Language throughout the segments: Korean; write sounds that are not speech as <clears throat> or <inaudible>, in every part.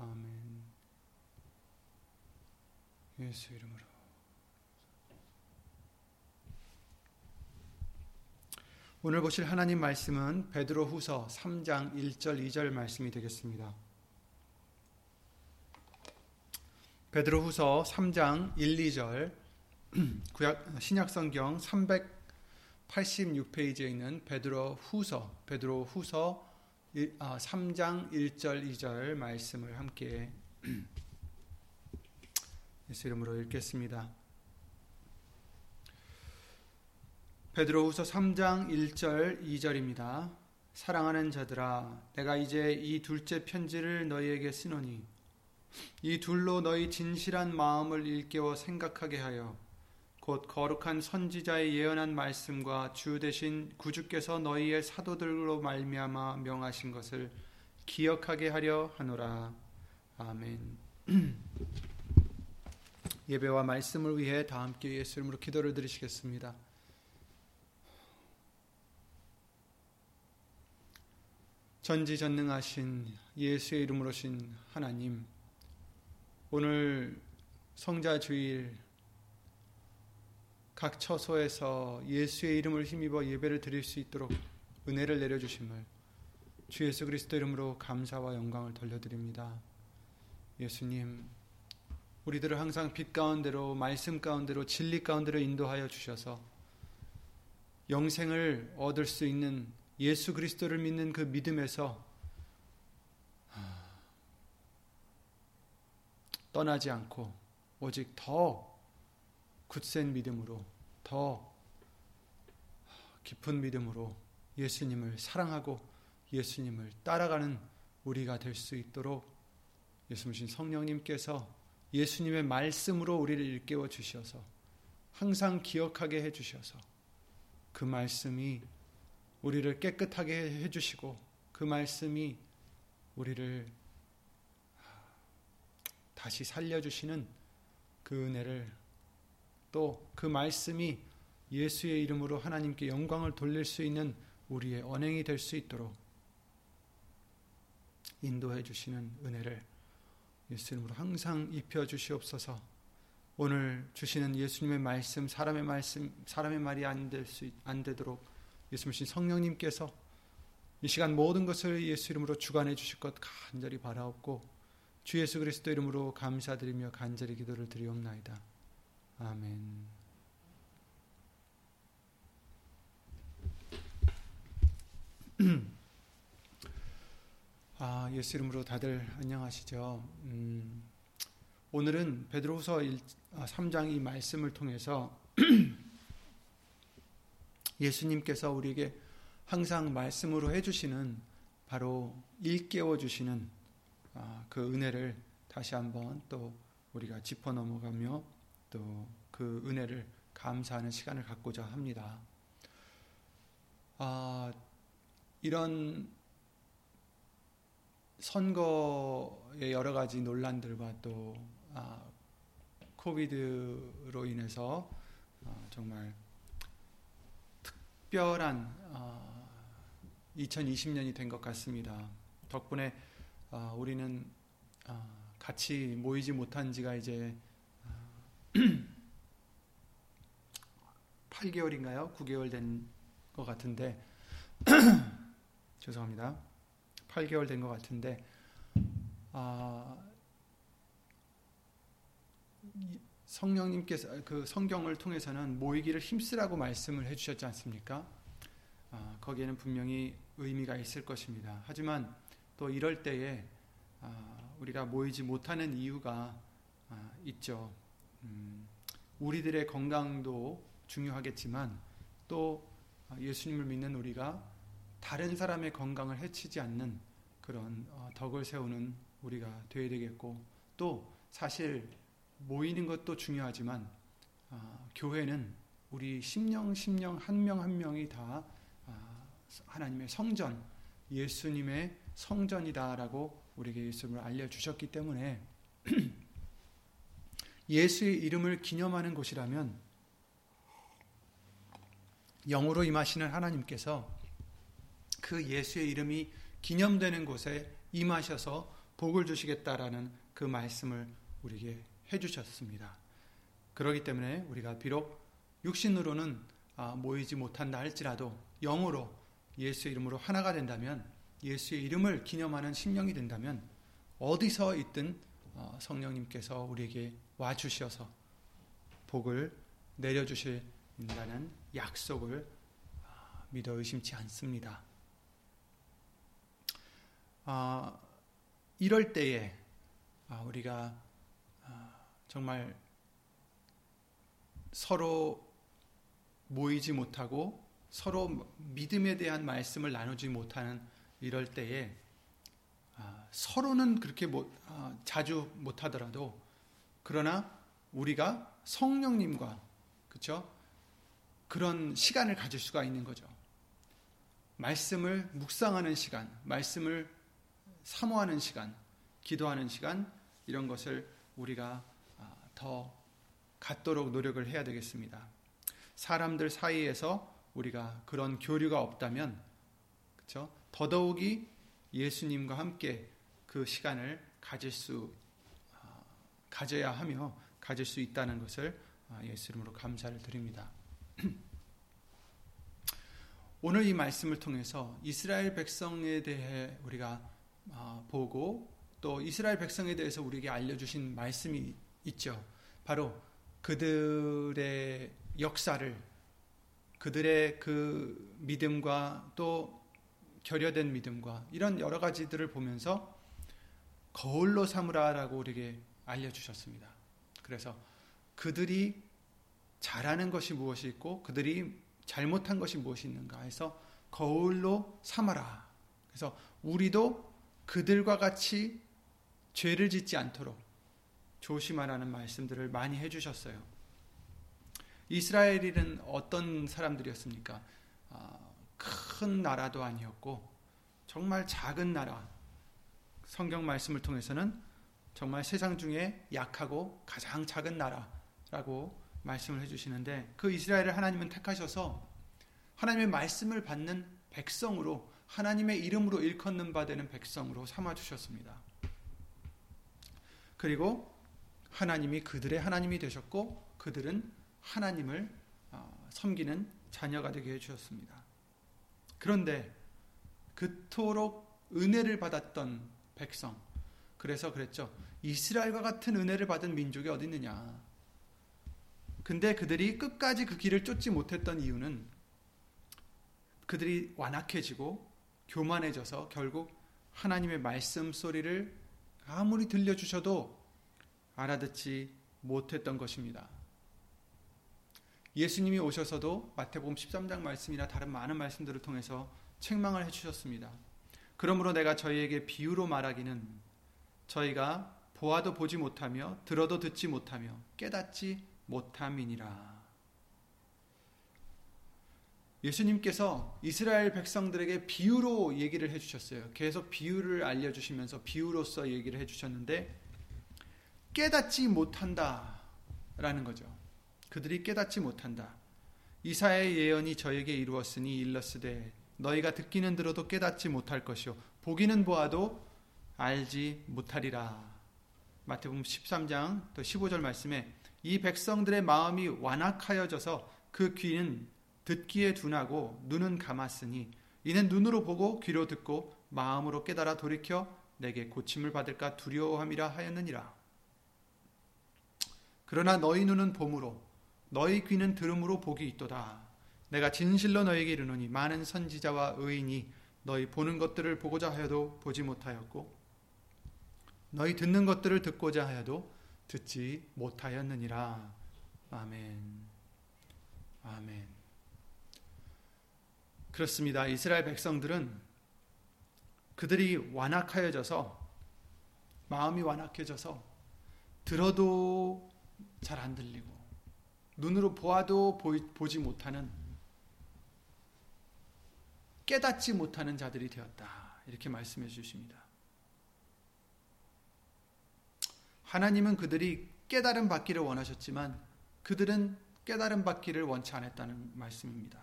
아멘. 예수 이름으로. 오늘 보실 하나님 말씀은 베드로 후서 3장 1절 2절 말씀이 되겠습니다. 베드로 후서 3장 1, 2절 구약 신약 성경 386페이지에 있는 베드로 후서 베드로 후서 3장 1절 2절 말씀을 함께 <clears throat> 예수 이름으로 읽겠습니다. 베드로후서 3장 1절 2절입니다. 사랑하는 자들아 내가 이제 이 둘째 편지를 너희에게 쓰노니 이 둘로 너희 진실한 마음을 일깨워 생각하게 하여 곧 거룩한 선지자의 예언한 말씀과 주 대신 구주께서 너희의 사도들로 말미암아 명하신 것을 기억하게 하려 하노라. 아멘. <clears throat> 예배와 말씀을 위해 다 함께 예수 이름으로 기도를 드리시겠습니다. 전지전능하신 예수의 이름으로신 하나님, 오늘 성자 주일 각 처소에서 예수의 이름을 힘입어 예배를 드릴 수 있도록 은혜를 내려주심을 주 예수 그리스도 이름으로 감사와 영광을 돌려드립니다. 예수님, 우리들을 항상 빛 가운데로 말씀 가운데로 진리 가운데로 인도하여 주셔서 영생을 얻을 수 있는 예수 그리스도를 믿는 그 믿음에서 떠나지 않고 오직 더 굳센 믿음으로 더 깊은 믿음으로 예수님을 사랑하고 예수님을 따라가는 우리가 될 수 있도록 예수님 성령님께서 예수님의 말씀으로 우리를 일깨워 주셔서 항상 기억하게 해 주셔서 그 말씀이 우리를 깨끗하게 해 주시고 그 말씀이 우리를 다시 살려 주시는 그 은혜를 또 그 말씀이 예수의 이름으로 하나님께 영광을 돌릴 수 있는 우리의 언행이 될 수 있도록 인도해 주시는 은혜를 예수 이름으로 항상 입혀 주시옵소서. 오늘 주시는 예수님의 말씀, 사람의 말씀, 사람의 말이 안 될 수 안 되도록 예수님 성령님께서 이 시간 모든 것을 예수 이름으로 주관해 주실 것 간절히 바라옵고 주 예수 그리스도 이름으로 감사드리며 간절히 기도를 드리옵나이다. 아멘. <clears throat> 아, 예수 이름으로 다들 안녕하시죠? 음, 오늘은 베드로후서 3장 아, 이 말씀을 통해서 <clears throat> 예수님께서 우리에게 항상 말씀으로 해주시는 바로 일깨워 주시는 아, 그 은혜를 다시 한번 또 우리가 짚어 넘어가며 또 그 은혜를 감사하는 시간을 갖고자 합니다. 아, 이런 선거의 여러 가지 논란들과 또 아, 코비드로 인해서 아, 정말 특별한 아, 2020년이 된 것 같습니다. 덕분에 아, 우리는 아, 같이 모이지 못한 지가 이제 <clears throat> 8개월인가요? 9개월 된 것 같은데 <clears throat> 죄송합니다. 8개월 된 것 같은데 아, 성령님께서 그 성경을 통해서는 모이기를 힘쓰라고 말씀을 해주셨지 않습니까? 아, 거기에는 분명히 의미가 있을 것입니다. 하지만 또 이럴 때에 아, 우리가 모이지 못하는 이유가 아, 있죠. 음, 우리들의 건강도 중요하겠지만 또 예수님을 믿는 우리가 다른 사람의 건강을 해치지 않는 그런 어, 덕을 세우는 우리가 되어야 되겠고 또 사실 모이는 것도 중요하지만 어, 교회는 우리 심령 심령 한 명 한 명이 다 어, 하나님의 성전 예수님의 성전이다라고 우리에게 예수님을 알려 주셨기 때문에 예수의 이름을 기념하는 곳이라면 영으로 임하시는 하나님께서 그 예수의 이름이 기념되는 곳에 임하셔서 복을 주시겠다라는 그 말씀을 우리에게 해주셨습니다. 그러기 때문에 우리가 비록 육신으로는 아, 모이지 못한다 할지라도 영으로 예수의 이름으로 하나가 된다면 예수의 이름을 기념하는 심령이 된다면 어디서 있든 어, 성령님께서 우리에게 와 주셔서 복을 내려 주신다는 약속을 아, 믿어 의심치 않습니다. 아, 이럴 때에 아, 우리가 정말 서로 모이지 못하고 서로 믿음에 대한 말씀을 나누지 못하는 이럴 때에 아, 서로는 그렇게 못, 아, 자주 못하더라도 그러나 우리가 성령님과 그렇죠 그런 시간을 가질 수가 있는 거죠. 말씀을 묵상하는 시간, 말씀을 사모하는 시간, 기도하는 시간 이런 것을 우리가 아, 더 갖도록 노력을 해야 되겠습니다. 사람들 사이에서 우리가 그런 교류가 없다면 그렇죠? 더더욱이 예수님과 함께 그 시간을 가질 수 아, 가져야 하며 가질 수 있다는 것을 아, 예수 이름으로 감사를 드립니다. <clears throat> 오늘 이 말씀을 통해서 이스라엘 백성에 대해 우리가 아, 보고 또 이스라엘 백성에 대해서 우리에게 알려주신 말씀이 있죠. 바로 그들의 역사를 그들의 그 믿음과 또 결여된 믿음과 이런 여러 가지들을 보면서 거울로 삼으라라고 우리에게 알려주셨습니다. 그래서 그들이 잘하는 것이 무엇이 있고 그들이 잘못한 것이 무엇이 있는가 해서 거울로 삼아라. 그래서 우리도 그들과 같이 죄를 짓지 않도록 조심하라는 말씀들을 많이 해주셨어요. 이스라엘은 어떤 사람들이었습니까? 아, 큰 나라도 아니었고 정말 작은 나라. 성경 말씀을 통해서는 정말 세상 중에 약하고 가장 작은 나라라고 말씀을 해주시는데 그 이스라엘을 하나님은 택하셔서 하나님의 말씀을 받는 백성으로 하나님의 이름으로 일컫는 바 되는 백성으로 삼아 주셨습니다. 그리고 하나님이 그들의 하나님이 되셨고 그들은 하나님을 어, 섬기는 자녀가 되게 해 주셨습니다. 그런데 그토록 은혜를 받았던 백성. 그래서 그랬죠. 이스라엘과 같은 은혜를 받은 민족이 어디 있느냐. 근데 그들이 끝까지 그 길을 쫓지 못했던 이유는 그들이 완악해지고 교만해져서 결국 하나님의 말씀 소리를 아무리 들려주셔도 알아듣지 못했던 것입니다. 예수님이 오셔서도 마태복음 13장 말씀이나 다른 많은 말씀들을 통해서 책망을 해주셨습니다. 그러므로 내가 저희에게 비유로 말하기는 저희가 보아도 보지 못하며 들어도 듣지 못하며 깨닫지 못함이니라. 예수님께서 이스라엘 백성들에게 비유로 얘기를 해주셨어요. 계속 비유를 알려주시면서 비유로서 얘기를 해주셨는데 깨닫지 못한다 라는 거죠. 그들이 깨닫지 못한다. 이사의 예언이 저에게 이루었으니 일렀으되 너희가 듣기는 들어도 깨닫지 못할 것이요 보기는 보아도 알지 못하리라. 마태복음 13장 또 15절 말씀에 이 백성들의 마음이 완악하여져서 그 귀는 듣기에 둔하고 눈은 감았으니 이는 눈으로 보고 귀로 듣고 마음으로 깨달아 돌이켜 내게 고침을 받을까 두려워함이라 하였느니라. 그러나 너희 눈은 봄으로 너희 귀는 들음으로 복이 있도다. 내가 진실로 너에게 이르노니 많은 선지자와 의인이 너희 보는 것들을 보고자 하여도 보지 못하였고 너희 듣는 것들을 듣고자 하여도 듣지 못하였느니라. 아멘. 아멘. 그렇습니다. 이스라엘 백성들은 그들이 완악하여져서 마음이 완악해져서 들어도 잘 안 들리고 눈으로 보아도 보지 못하는 깨닫지 못하는 자들이 되었다. 이렇게 말씀해 주십니다. 하나님은 그들이 깨달음 받기를 원하셨지만 그들은 깨달음 받기를 원치 않았다는 말씀입니다.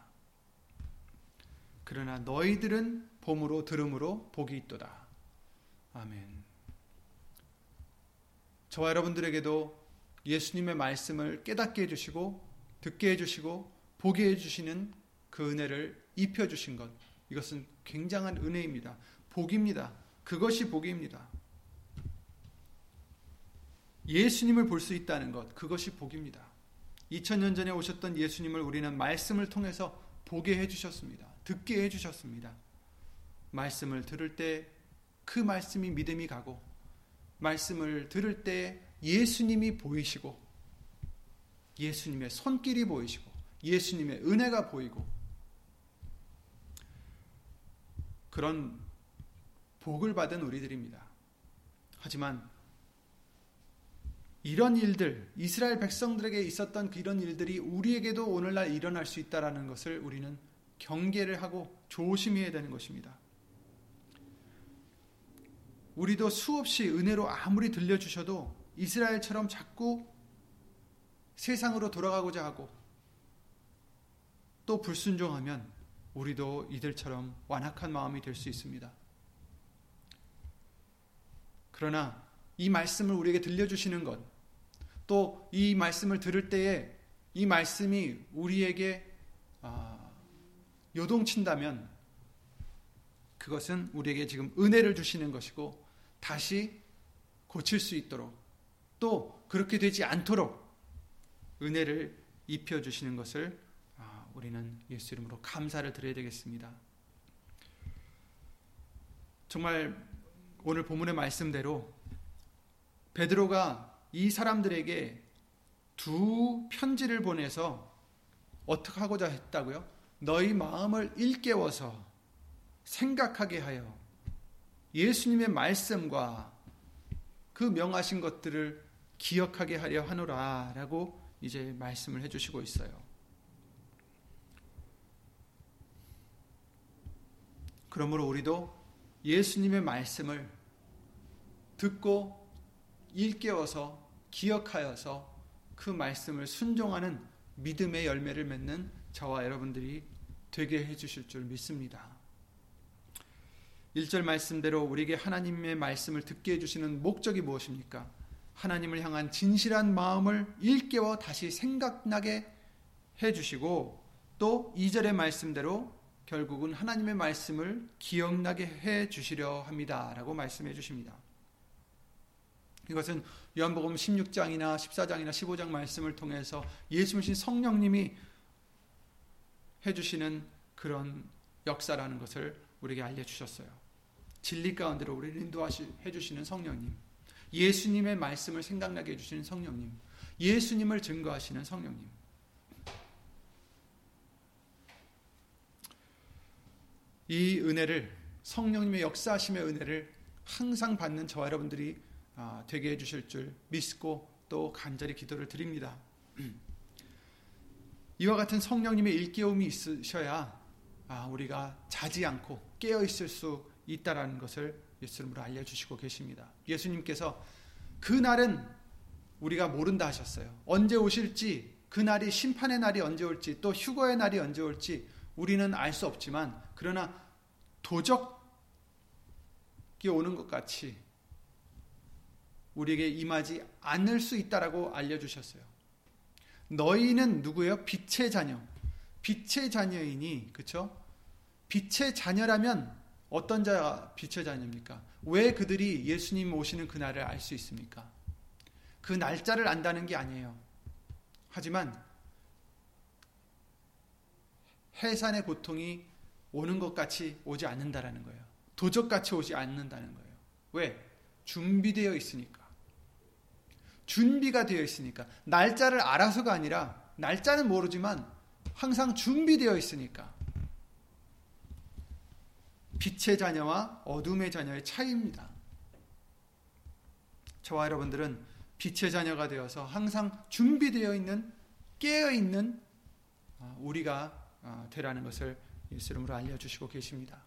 그러나 너희들은 봄으로 들음으로 복이 있도다. 아멘. 저와 여러분들에게도 예수님의 말씀을 깨닫게 해주시고 듣게 해주시고 보게 해주시는 그 은혜를 입혀주신 것 이것은 굉장한 은혜입니다. 복입니다. 그것이 복입니다. 예수님을 볼 수 있다는 것, 그것이 복입니다. 2000년 전에 오셨던 예수님을 우리는 말씀을 통해서 보게 해주셨습니다. 듣게 해주셨습니다. 말씀을 들을 때 그 말씀이 믿음이 가고, 말씀을 들을 때 예수님이 보이시고, 예수님의 손길이 보이시고, 예수님의 은혜가 보이고, 그런 복을 받은 우리들입니다. 하지만 이런 일들, 이스라엘 백성들에게 있었던 이런 일들이 우리에게도 오늘날 일어날 수 있다라는 것을 우리는 경계를 하고 조심해야 되는 것입니다. 우리도 수없이 은혜로 아무리 들려주셔도 이스라엘처럼 자꾸 세상으로 돌아가고자 하고 또 불순종하면 우리도 이들처럼 완악한 마음이 될 수 있습니다. 그러나 이 말씀을 우리에게 들려주시는 것, 또 이 말씀을 들을 때에 이 말씀이 우리에게 아, 요동친다면 그것은 우리에게 지금 은혜를 주시는 것이고 다시 고칠 수 있도록 또 그렇게 되지 않도록 은혜를 입혀 주시는 것을 우리는 예수 이름으로 감사를 드려야 되겠습니다. 정말 오늘 본문의 말씀대로 베드로가 이 사람들에게 두 편지를 보내서 어떻게 하고자 했다고요? 너희 마음을 일깨워서 생각하게 하여 예수님의 말씀과 그 명하신 것들을 기억하게 하려 하노라 라고 이제 말씀을 해주시고 있어요. 그러므로 우리도 예수님의 말씀을 듣고 일깨워서 기억하여서 그 말씀을 순종하는 믿음의 열매를 맺는 저와 여러분들이 되게 해주실 줄 믿습니다. 1절 말씀대로 우리에게 하나님의 말씀을 듣게 해주시는 목적이 무엇입니까? 하나님을 향한 진실한 마음을 일깨워 다시 생각나게 해주시고 또 2절의 말씀대로 결국은 하나님의 말씀을 기억나게 해 주시려 합니다 라고 말씀해 주십니다. 이것은 요한복음 16장이나 14장이나 15장 말씀을 통해서 예수님 성령님이 해 주시는 그런 역사라는 것을 우리에게 알려 주셨어요. 진리 가운데로 우리를 인도해 주시는 성령님. 예수님의 말씀을 생각나게 해 주시는 성령님. 예수님을 증거하시는 성령님. 이 은혜를 성령님의 역사하심의 은혜를 항상 받는 저와 여러분들이 아, 되게 해주실 줄 믿고 또 간절히 기도를 드립니다. <clears throat> 이와 같은 성령님의 일깨움이 있으셔야 아, 우리가 자지 않고 깨어 있을 수 있다라는 것을 예수님으로 알려주시고 계십니다. 예수님께서 그 날은 우리가 모른다 하셨어요. 언제 오실지 그 날이 심판의 날이 언제 올지 또 휴거의 날이 언제 올지 우리는 알 수 없지만 그러나 도적이 오는 것 같이 우리에게 임하지 않을 수 있다라고 알려주셨어요. 너희는 누구예요? 빛의 자녀. 빛의 자녀이니, 그쵸? 빛의 자녀라면 어떤 자가 빛의 자녀입니까? 왜 그들이 예수님 오시는 그날을 알 수 있습니까? 그 날짜를 안다는 게 아니에요. 하지만 해산의 고통이 오는 것 같이 오지 않는다라는 거예요. 도적같이 오지 않는다는 거예요. 왜? 준비되어 있으니까. 준비가 되어 있으니까. 날짜를 알아서가 아니라, 날짜는 모르지만 항상 준비되어 있으니까. 빛의 자녀와 어둠의 자녀의 차이입니다. 저와 여러분들은 빛의 자녀가 되어서 항상 준비되어 있는, 깨어 있는 아, 우리가 아, 되라는 것을 예수 이름으로 알려주시고 계십니다.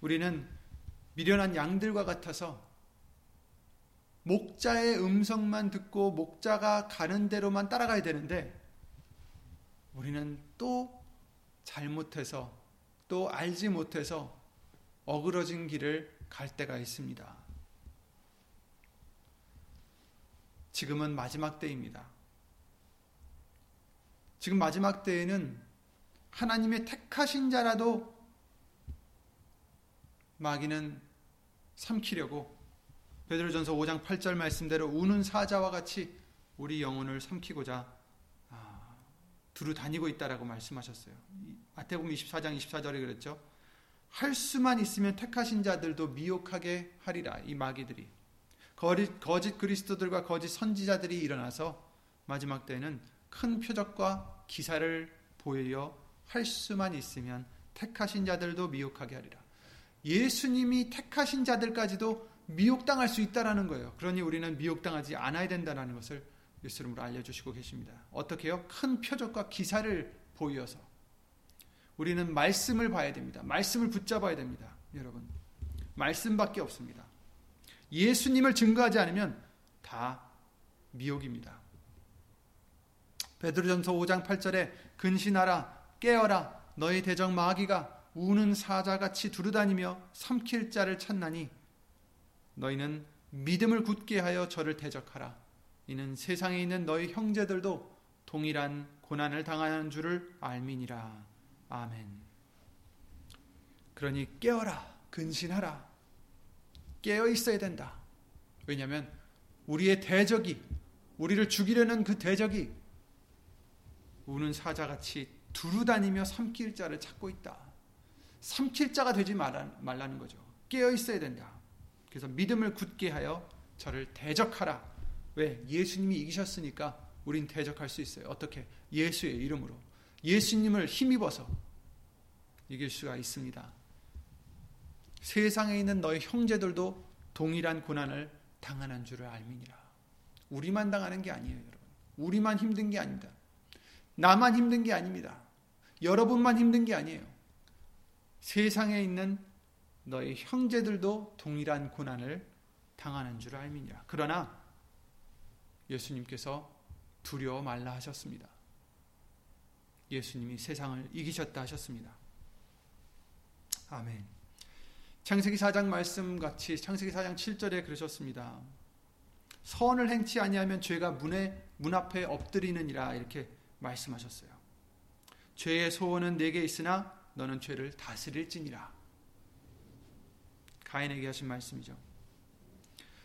우리는 미련한 양들과 같아서 목자의 음성만 듣고 목자가 가는 대로만 따라가야 되는데 우리는 또 잘못해서 또 알지 못해서 어그러진 길을 갈 때가 있습니다. 지금은 마지막 때입니다. 지금 마지막 때에는 하나님의 택하신 자라도 마귀는 삼키려고 베드로전서 5장 8절 말씀대로 우는 사자와 같이 우리 영혼을 삼키고자 아, 두루 다니고 있다라고 말씀하셨어요. 마태복음 24장 24절에 그랬죠. 할 수만 있으면 택하신 자들도 미혹하게 하리라 이 마귀들이 거짓, 거짓 그리스도들과 거짓 선지자들이 일어나서 마지막 때는 큰 표적과 기사를 보여 할 수만 있으면 택하신 자들도 미혹하게 하리라. 예수님이 택하신 자들까지도 미혹당할 수 있다라는 거예요. 그러니 우리는 미혹당하지 않아야 된다는 것을 예수 이름으로 알려주시고 계십니다. 어떻게요? 큰 표적과 기사를 보여서 우리는 말씀을 봐야 됩니다. 말씀을 붙잡아야 됩니다. 여러분 말씀밖에 없습니다. 예수님을 증거하지 않으면 다 미혹입니다. 베드로전서 5장 8절에 근신하라 깨어라 너희 대적 마귀가 우는 사자같이 두루다니며 삼킬 자를 찾나니 너희는 믿음을 굳게 하여 저를 대적하라 이는 세상에 있는 너희 형제들도 동일한 고난을 당하는 줄을 알미니라 아멘 그러니 깨어라 근신하라 깨어 있어야 된다 왜냐하면 우리의 대적이 우리를 죽이려는 그 대적이 우는 사자같이 두루 다니며 삼킬 자를 찾고 있다. 삼킬 자가 되지 말라는 거죠. 깨어 있어야 된다. 그래서 믿음을 굳게 하여 저를 대적하라. 왜? 예수님이 이기셨으니까 우린 대적할 수 있어요. 어떻게? 예수의 이름으로. 예수님을 힘입어서 이길 수가 있습니다. 세상에 있는 너희 형제들도 동일한 고난을 당하는 줄을 알미니라. 우리만 당하는 게 아니에요, 여러분. 우리만 힘든 게 아닙니다. 나만 힘든 게 아닙니다. 여러분만 힘든 게 아니에요. 세상에 있는 너희 형제들도 동일한 고난을 당하는 줄 알미니라. 그러나 예수님께서 두려워 말라 하셨습니다. 예수님이 세상을 이기셨다 하셨습니다. 아멘. 창세기 4장 말씀 같이 창세기 4장 7절에 그러셨습니다. 선을 행치 아니하면 죄가 문에 문 앞에 엎드리느니라 이렇게 말씀하셨어요. 죄의 소원은 내게 있으나 너는 죄를 다스릴지니라. 가인에게 하신 말씀이죠.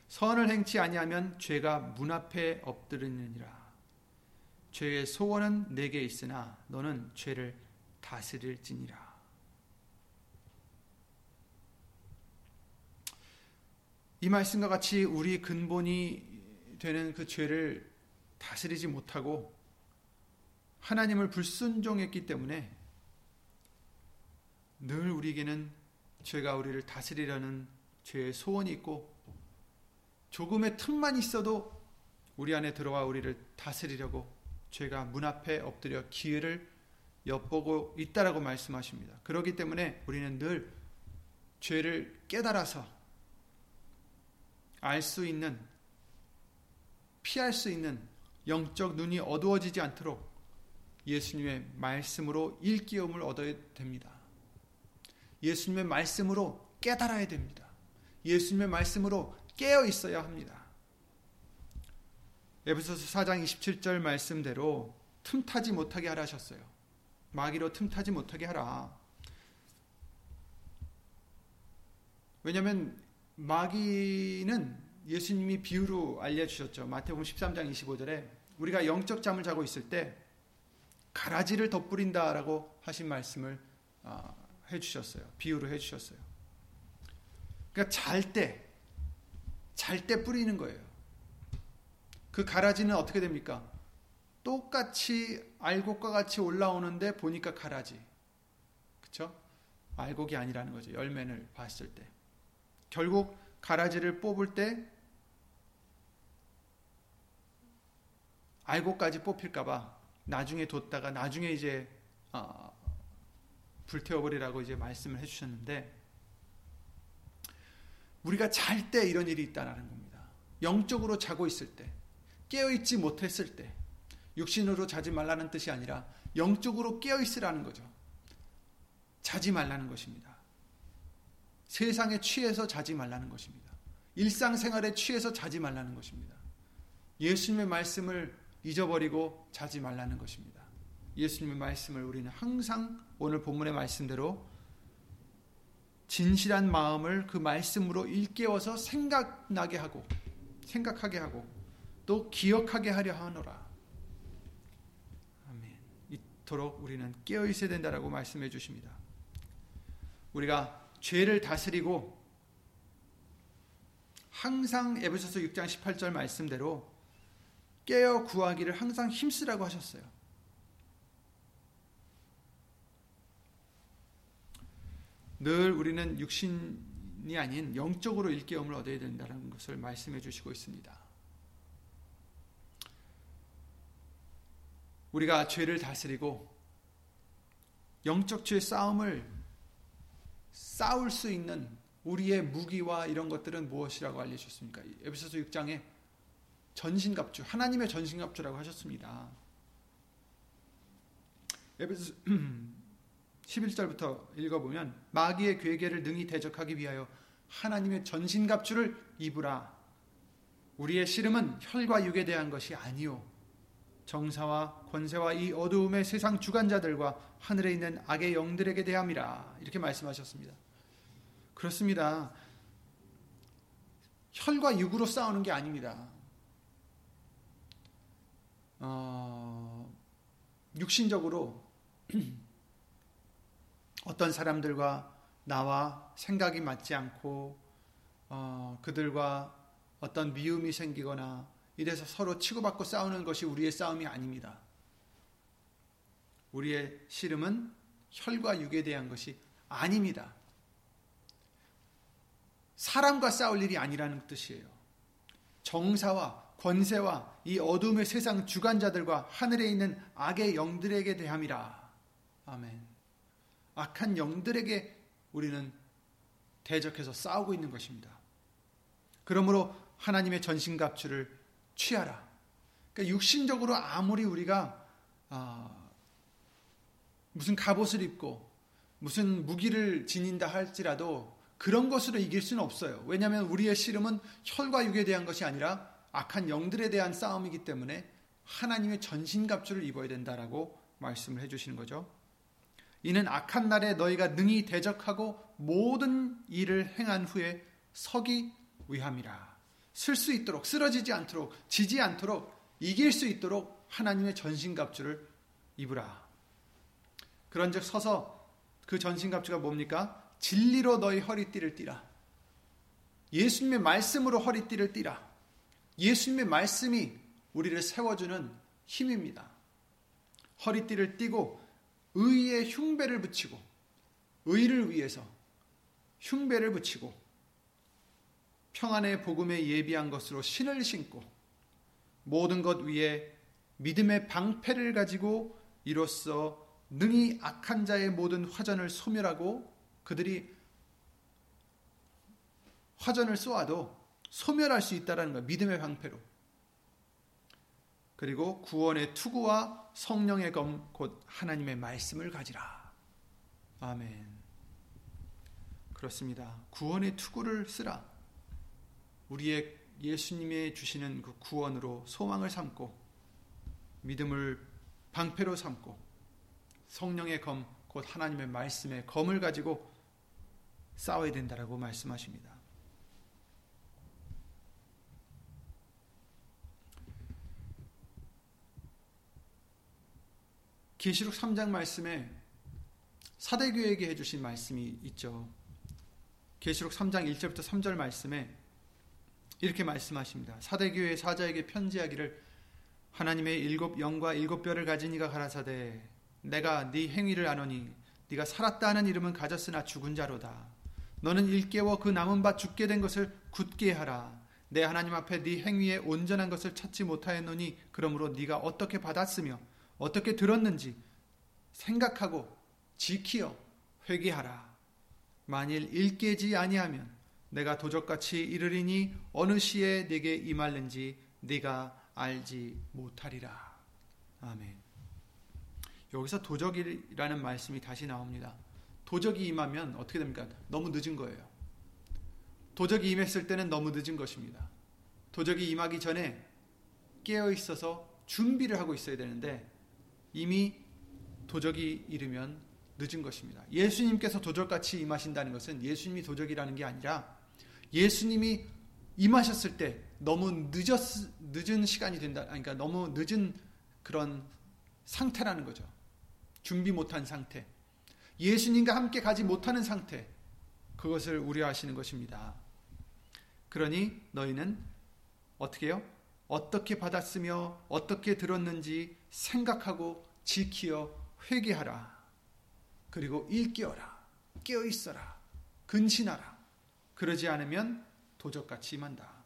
선을 행치 아니하면 죄가 문 앞에 엎드리느니라. 죄의 소원은 내게 있으나 너는 죄를 다스릴지니라. 이 말씀과 같이 우리 근본이 되는 그 죄를 다스리지 못하고 하나님을 불순종했기 때문에 늘 우리에게는 죄가 우리를 다스리려는 죄의 소원이 있고 조금의 틈만 있어도 우리 안에 들어와 우리를 다스리려고 죄가 문 앞에 엎드려 기회를 엿보고 있다라고 말씀하십니다. 그렇기 때문에 우리는 늘 죄를 깨달아서 알 수 있는 피할 수 있는 영적 눈이 어두워지지 않도록 예수님의 말씀으로 일깨움을 얻어야 됩니다. 예수님의 말씀으로 깨달아야 됩니다. 예수님의 말씀으로 깨어 있어야 합니다. 에베소서 4장 27절 말씀대로 틈타지 못하게 하라 하셨어요. 마귀로 틈타지 못하게 하라. 왜냐하면 마귀는 예수님이 비유로 알려주셨죠. 마태복음 13장 25절에 우리가 영적 잠을 자고 있을 때 가라지를 덧뿌린다라고 하신 말씀을 아, 해주셨어요. 비유로 해주셨어요. 그러니까 잘 때, 잘 때 뿌리는 거예요. 그 가라지는 어떻게 됩니까? 똑같이 알곡과 같이 올라오는데 보니까 가라지. 그쵸? 알곡이 아니라는 거죠. 열매를 봤을 때. 결국 가라지를 뽑을 때 알곡까지 뽑힐까봐 나중에 뒀다가 나중에 이제 어, 불태워버리라고 이제 말씀을 해주셨는데 우리가 잘 때 이런 일이 있다는 겁니다. 영적으로 자고 있을 때, 깨어있지 못했을 때, 육신으로 자지 말라는 뜻이 아니라 영적으로 깨어있으라는 거죠. 자지 말라는 것입니다. 세상에 취해서 자지 말라는 것입니다. 일상생활에 취해서 자지 말라는 것입니다. 예수님의 말씀을 잊어버리고 자지 말라는 것입니다. 예수님의 말씀을 우리는 항상 오늘 본문의 말씀대로 진실한 마음을 그 말씀으로 일깨워서 생각나게 하고 생각하게 하고 또 기억하게 하려 하노라. 아멘. 이토록 우리는 깨어 있어야 된다라고 말씀해 주십니다. 우리가 죄를 다스리고 항상 에베소서 6장 18절 말씀대로 깨어 구하기를 항상 힘쓰라고 하셨어요. 늘 우리는 육신이 아닌 영적으로 일깨움을 얻어야 된다는 것을 말씀해 주시고 있습니다. 우리가 죄를 다스리고 영적 죄 싸움을 싸울 수 있는 우리의 무기와 이런 것들은 무엇이라고 알려주셨습니까? 에베소서 6장에 전신갑주, 하나님의 전신갑주라고 하셨습니다. 에베소 <clears throat> 11절부터 읽어보면 마귀의 괴계를 능히 대적하기 위하여 하나님의 전신갑주를 입으라. 우리의 씨름은 혈과 육에 대한 것이 아니요 정사와 권세와 이 어두움의 세상 주관자들과 하늘에 있는 악의 영들에게 대함이라. 이렇게 말씀하셨습니다. 그렇습니다. 혈과 육으로 싸우는 게 아닙니다. 어, 육신적으로 <clears throat> 어떤 사람들과 나와 생각이 맞지 않고 어, 그들과 어떤 미움이 생기거나 이래서 서로 치고받고 싸우는 것이 우리의 싸움이 아닙니다. 우리의 씨름은 혈과 육에 대한 것이 아닙니다. 사람과 싸울 일이 아니라는 뜻이에요. 정사와 권세와 이 어둠의 세상 주관자들과 하늘에 있는 악의 영들에게 대함이라. 아멘. 악한 영들에게 우리는 대적해서 싸우고 있는 것입니다. 그러므로 하나님의 전신갑주를 취하라. 그러니까 육신적으로 아무리 우리가 어, 무슨 갑옷을 입고 무슨 무기를 지닌다 할지라도 그런 것으로 이길 수는 없어요. 왜냐하면 우리의 씨름은 혈과 육에 대한 것이 아니라 악한 영들에 대한 싸움이기 때문에 하나님의 전신갑주를 입어야 된다라고 말씀을 해주시는 거죠. 이는 악한 날에 너희가 능히 대적하고 모든 일을 행한 후에 서기 위함이라. 쓸 수 있도록 쓰러지지 않도록 지지 않도록 이길 수 있도록 하나님의 전신갑주를 입으라. 그런즉 서서 그 전신갑주가 뭡니까? 진리로 너희 허리띠를 띠라. 예수님의 말씀으로 허리띠를 띠라. 예수님의 말씀이 우리를 세워주는 힘입니다. 허리띠를 띠고 의의 흉배를 붙이고 의를 위해서 흉배를 붙이고 평안의 복음에 예비한 것으로 신을 신고 모든 것 위에 믿음의 방패를 가지고 이로써 능히 악한 자의 모든 화전을 소멸하고 그들이 화전을 쏘아도 소멸할 수 있다라는 거예요. 믿음의 방패로. 그리고 구원의 투구와 성령의 검 곧 하나님의 말씀을 가지라. 아멘. 그렇습니다. 구원의 투구를 쓰라. 우리의 예수님의 주시는 그 구원으로 소망을 삼고 믿음을 방패로 삼고 성령의 검, 곧 하나님의 말씀의 검을 가지고 싸워야 된다라고 말씀하십니다. 계시록 3장 말씀에 사대교회에게 해주신 말씀이 있죠. 계시록 3장 1절부터 3절 말씀에 이렇게 말씀하십니다. 사대교회 사자에게 편지하기를 하나님의 일곱 영과 일곱 뼈를 가진 이가 가라사대 내가 네 행위를 아노니 네가 살았다 하는 이름은 가졌으나 죽은 자로다. 너는 일깨워 그 남은 바 죽게 된 것을 굳게 하라. 내 하나님 앞에 네 행위에 온전한 것을 찾지 못하였노니 그러므로 네가 어떻게 받았으며 어떻게 들었는지 생각하고 지키어 회개하라. 만일 일깨지 아니하면 내가 도적같이 이르리니 어느 시에 네게 임할는지 네가 알지 못하리라. 아멘. 여기서 도적이라는 말씀이 다시 나옵니다. 도적이 임하면 어떻게 됩니까? 너무 늦은 거예요. 도적이 임했을 때는 너무 늦은 것입니다. 도적이 임하기 전에 깨어 있어서 준비를 하고 있어야 되는데 이미 도적이 이르면 늦은 것입니다. 예수님께서 도적같이 임하신다는 것은 예수님이 도적이라는 게 아니라 예수님이 임하셨을 때 너무 늦었 늦은 시간이 된다. 그러니까 너무 늦은 그런 상태라는 거죠. 준비 못한 상태. 예수님과 함께 가지 못하는 상태. 그것을 우려하시는 것입니다. 그러니 너희는 어떻게 요 어떻게 받았으며 어떻게 들었는지 생각하고 지키어 회개하라. 그리고 일깨어라. 깨어 있어라. 근신하라. 그러지 않으면 도적같이 임한다.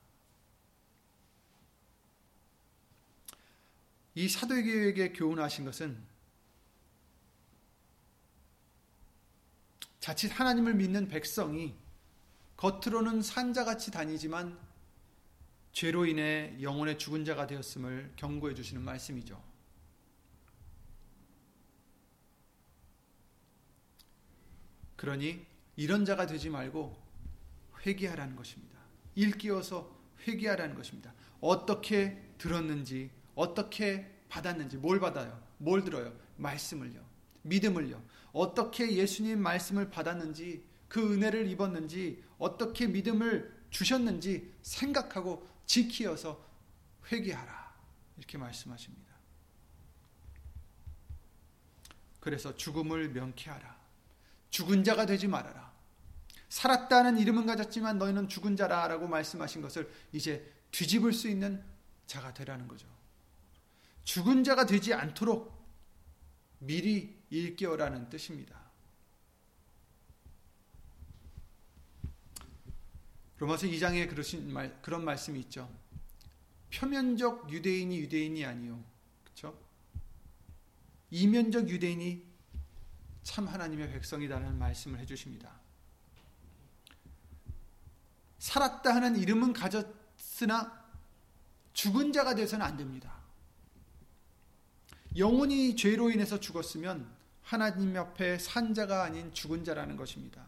이 사도에게 교훈하신 것은 자칫 하나님을 믿는 백성이 겉으로는 산자같이 다니지만 죄로 인해 영혼의 죽은 자가 되었음을 경고해 주시는 말씀이죠. 그러니 이런 자가 되지 말고 회개하라는 것입니다. 일깨어서 회개하라는 것입니다. 어떻게 들었는지, 어떻게 받았는지, 뭘 받아요? 뭘 들어요? 말씀을요. 믿음을요. 어떻게 예수님 말씀을 받았는지, 그 은혜를 입었는지, 어떻게 믿음을 주셨는지 생각하고 지키어서 회개하라. 이렇게 말씀하십니다. 그래서 죽음을 명쾌하라. 죽은 자가 되지 말아라. 살았다는 이름은 가졌지만 너희는 죽은 자라라고 말씀하신 것을 이제 뒤집을 수 있는 자가 되라는 거죠. 죽은 자가 되지 않도록 미리 일깨어라는 뜻입니다. 로마서 2장에 그러신 말, 그런 말씀이 있죠. 표면적 유대인이 유대인이 아니요. 그렇죠? 이면적 유대인이 참 하나님의 백성이라는 말씀을 해 주십니다. 살았다 하는 이름은 가졌으나 죽은 자가 되서는 안 됩니다. 영혼이 죄로 인해서 죽었으면 하나님 옆에 산 자가 아닌 죽은 자라는 것입니다.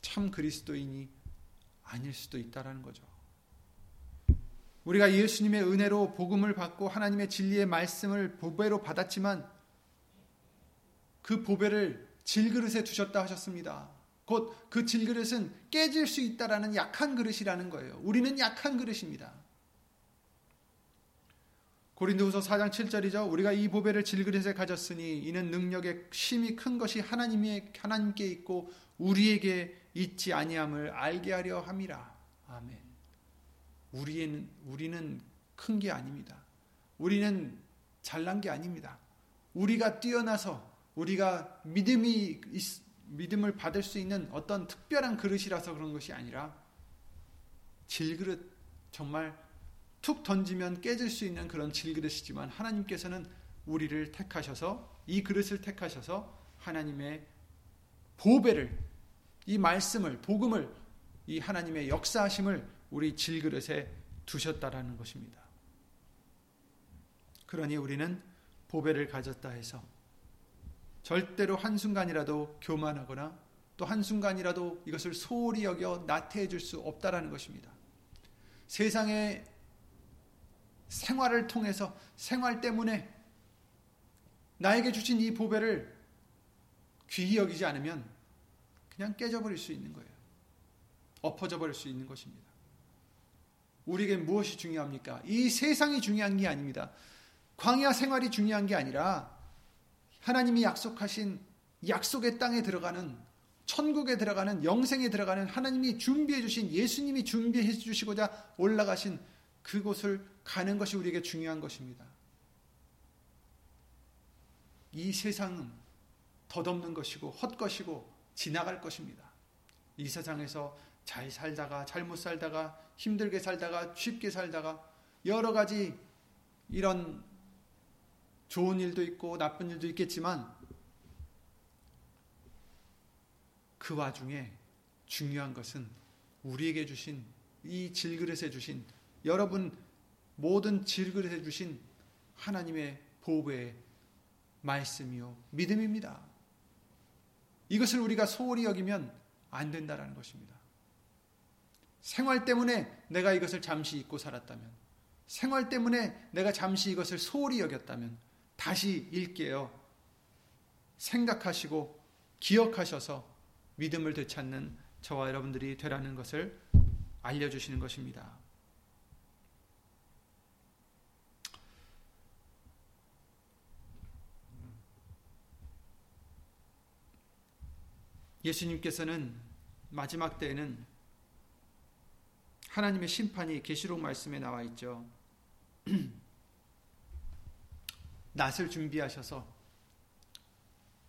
참 그리스도인이 아닐 수도 있다라는 거죠. 우리가 예수님의 은혜로 복음을 받고 하나님의 진리의 말씀을 보배로 받았지만 그 보배를 질그릇에 두셨다 하셨습니다. 곧 그 질그릇은 깨질 수 있다라는 약한 그릇이라는 거예요. 우리는 약한 그릇입니다. 고린도후서 4장 7절이죠. 우리가 이 보배를 질그릇에 가졌으니 이는 능력의 심이 큰 것이 하나님의 하나님께 있고 우리에게 있지 아니함을 알게 하려 함이라. 아멘. 우리는 우리는 큰 게 아닙니다. 우리는 잘난 게 아닙니다. 우리가 뛰어나서 우리가 믿음이 믿음을 받을 수 있는 어떤 특별한 그릇이라서 그런 것이 아니라 질그릇 정말 툭 던지면 깨질 수 있는 그런 질그릇이지만 하나님께서는 우리를 택하셔서 이 그릇을 택하셔서 하나님의 보배를 이 말씀을 복음을 이 하나님의 역사하심을 우리 질그릇에 두셨다라는 것입니다. 그러니 우리는 보배를 가졌다 해서 절대로 한순간이라도 교만하거나 또 한순간이라도 이것을 소홀히 여겨 나태해 줄 수 없다라는 것입니다. 세상의 생활을 통해서 생활 때문에 나에게 주신 이 보배를 귀히 여기지 않으면 그냥 깨져버릴 수 있는 거예요. 엎어져 버릴 수 있는 것입니다. 우리에게 무엇이 중요합니까? 이 세상이 중요한 게 아닙니다. 광야 생활이 중요한 게 아니라 하나님이 약속하신 약속의 땅에 들어가는 천국에 들어가는 영생에 들어가는 하나님이 준비해 주신 예수님이 준비해 주시고자 올라가신 그곳을 가는 것이 우리에게 중요한 것입니다. 이 세상은 덧없는 것이고 헛것이고 지나갈 것입니다. 이 세상에서 잘 살다가 잘못 살다가 힘들게 살다가 쉽게 살다가 여러 가지 이런 좋은 일도 있고 나쁜 일도 있겠지만 그 와중에 중요한 것은 우리에게 주신 이 질그릇에 주신 여러분 모든 질그릇에 주신 하나님의 보배의 말씀이요 믿음입니다. 이것을 우리가 소홀히 여기면 안 된다라는 것입니다. 생활 때문에 내가 이것을 잠시 잊고 살았다면, 생활 때문에 내가 잠시 이것을 소홀히 여겼다면, 다시 읽게요. 생각하시고 기억하셔서 믿음을 되찾는 저와 여러분들이 되라는 것을 알려주시는 것입니다. 예수님께서는 마지막 때에는 하나님의 심판이 계시록 말씀에 나와 있죠. <clears throat> 낫을 준비하셔서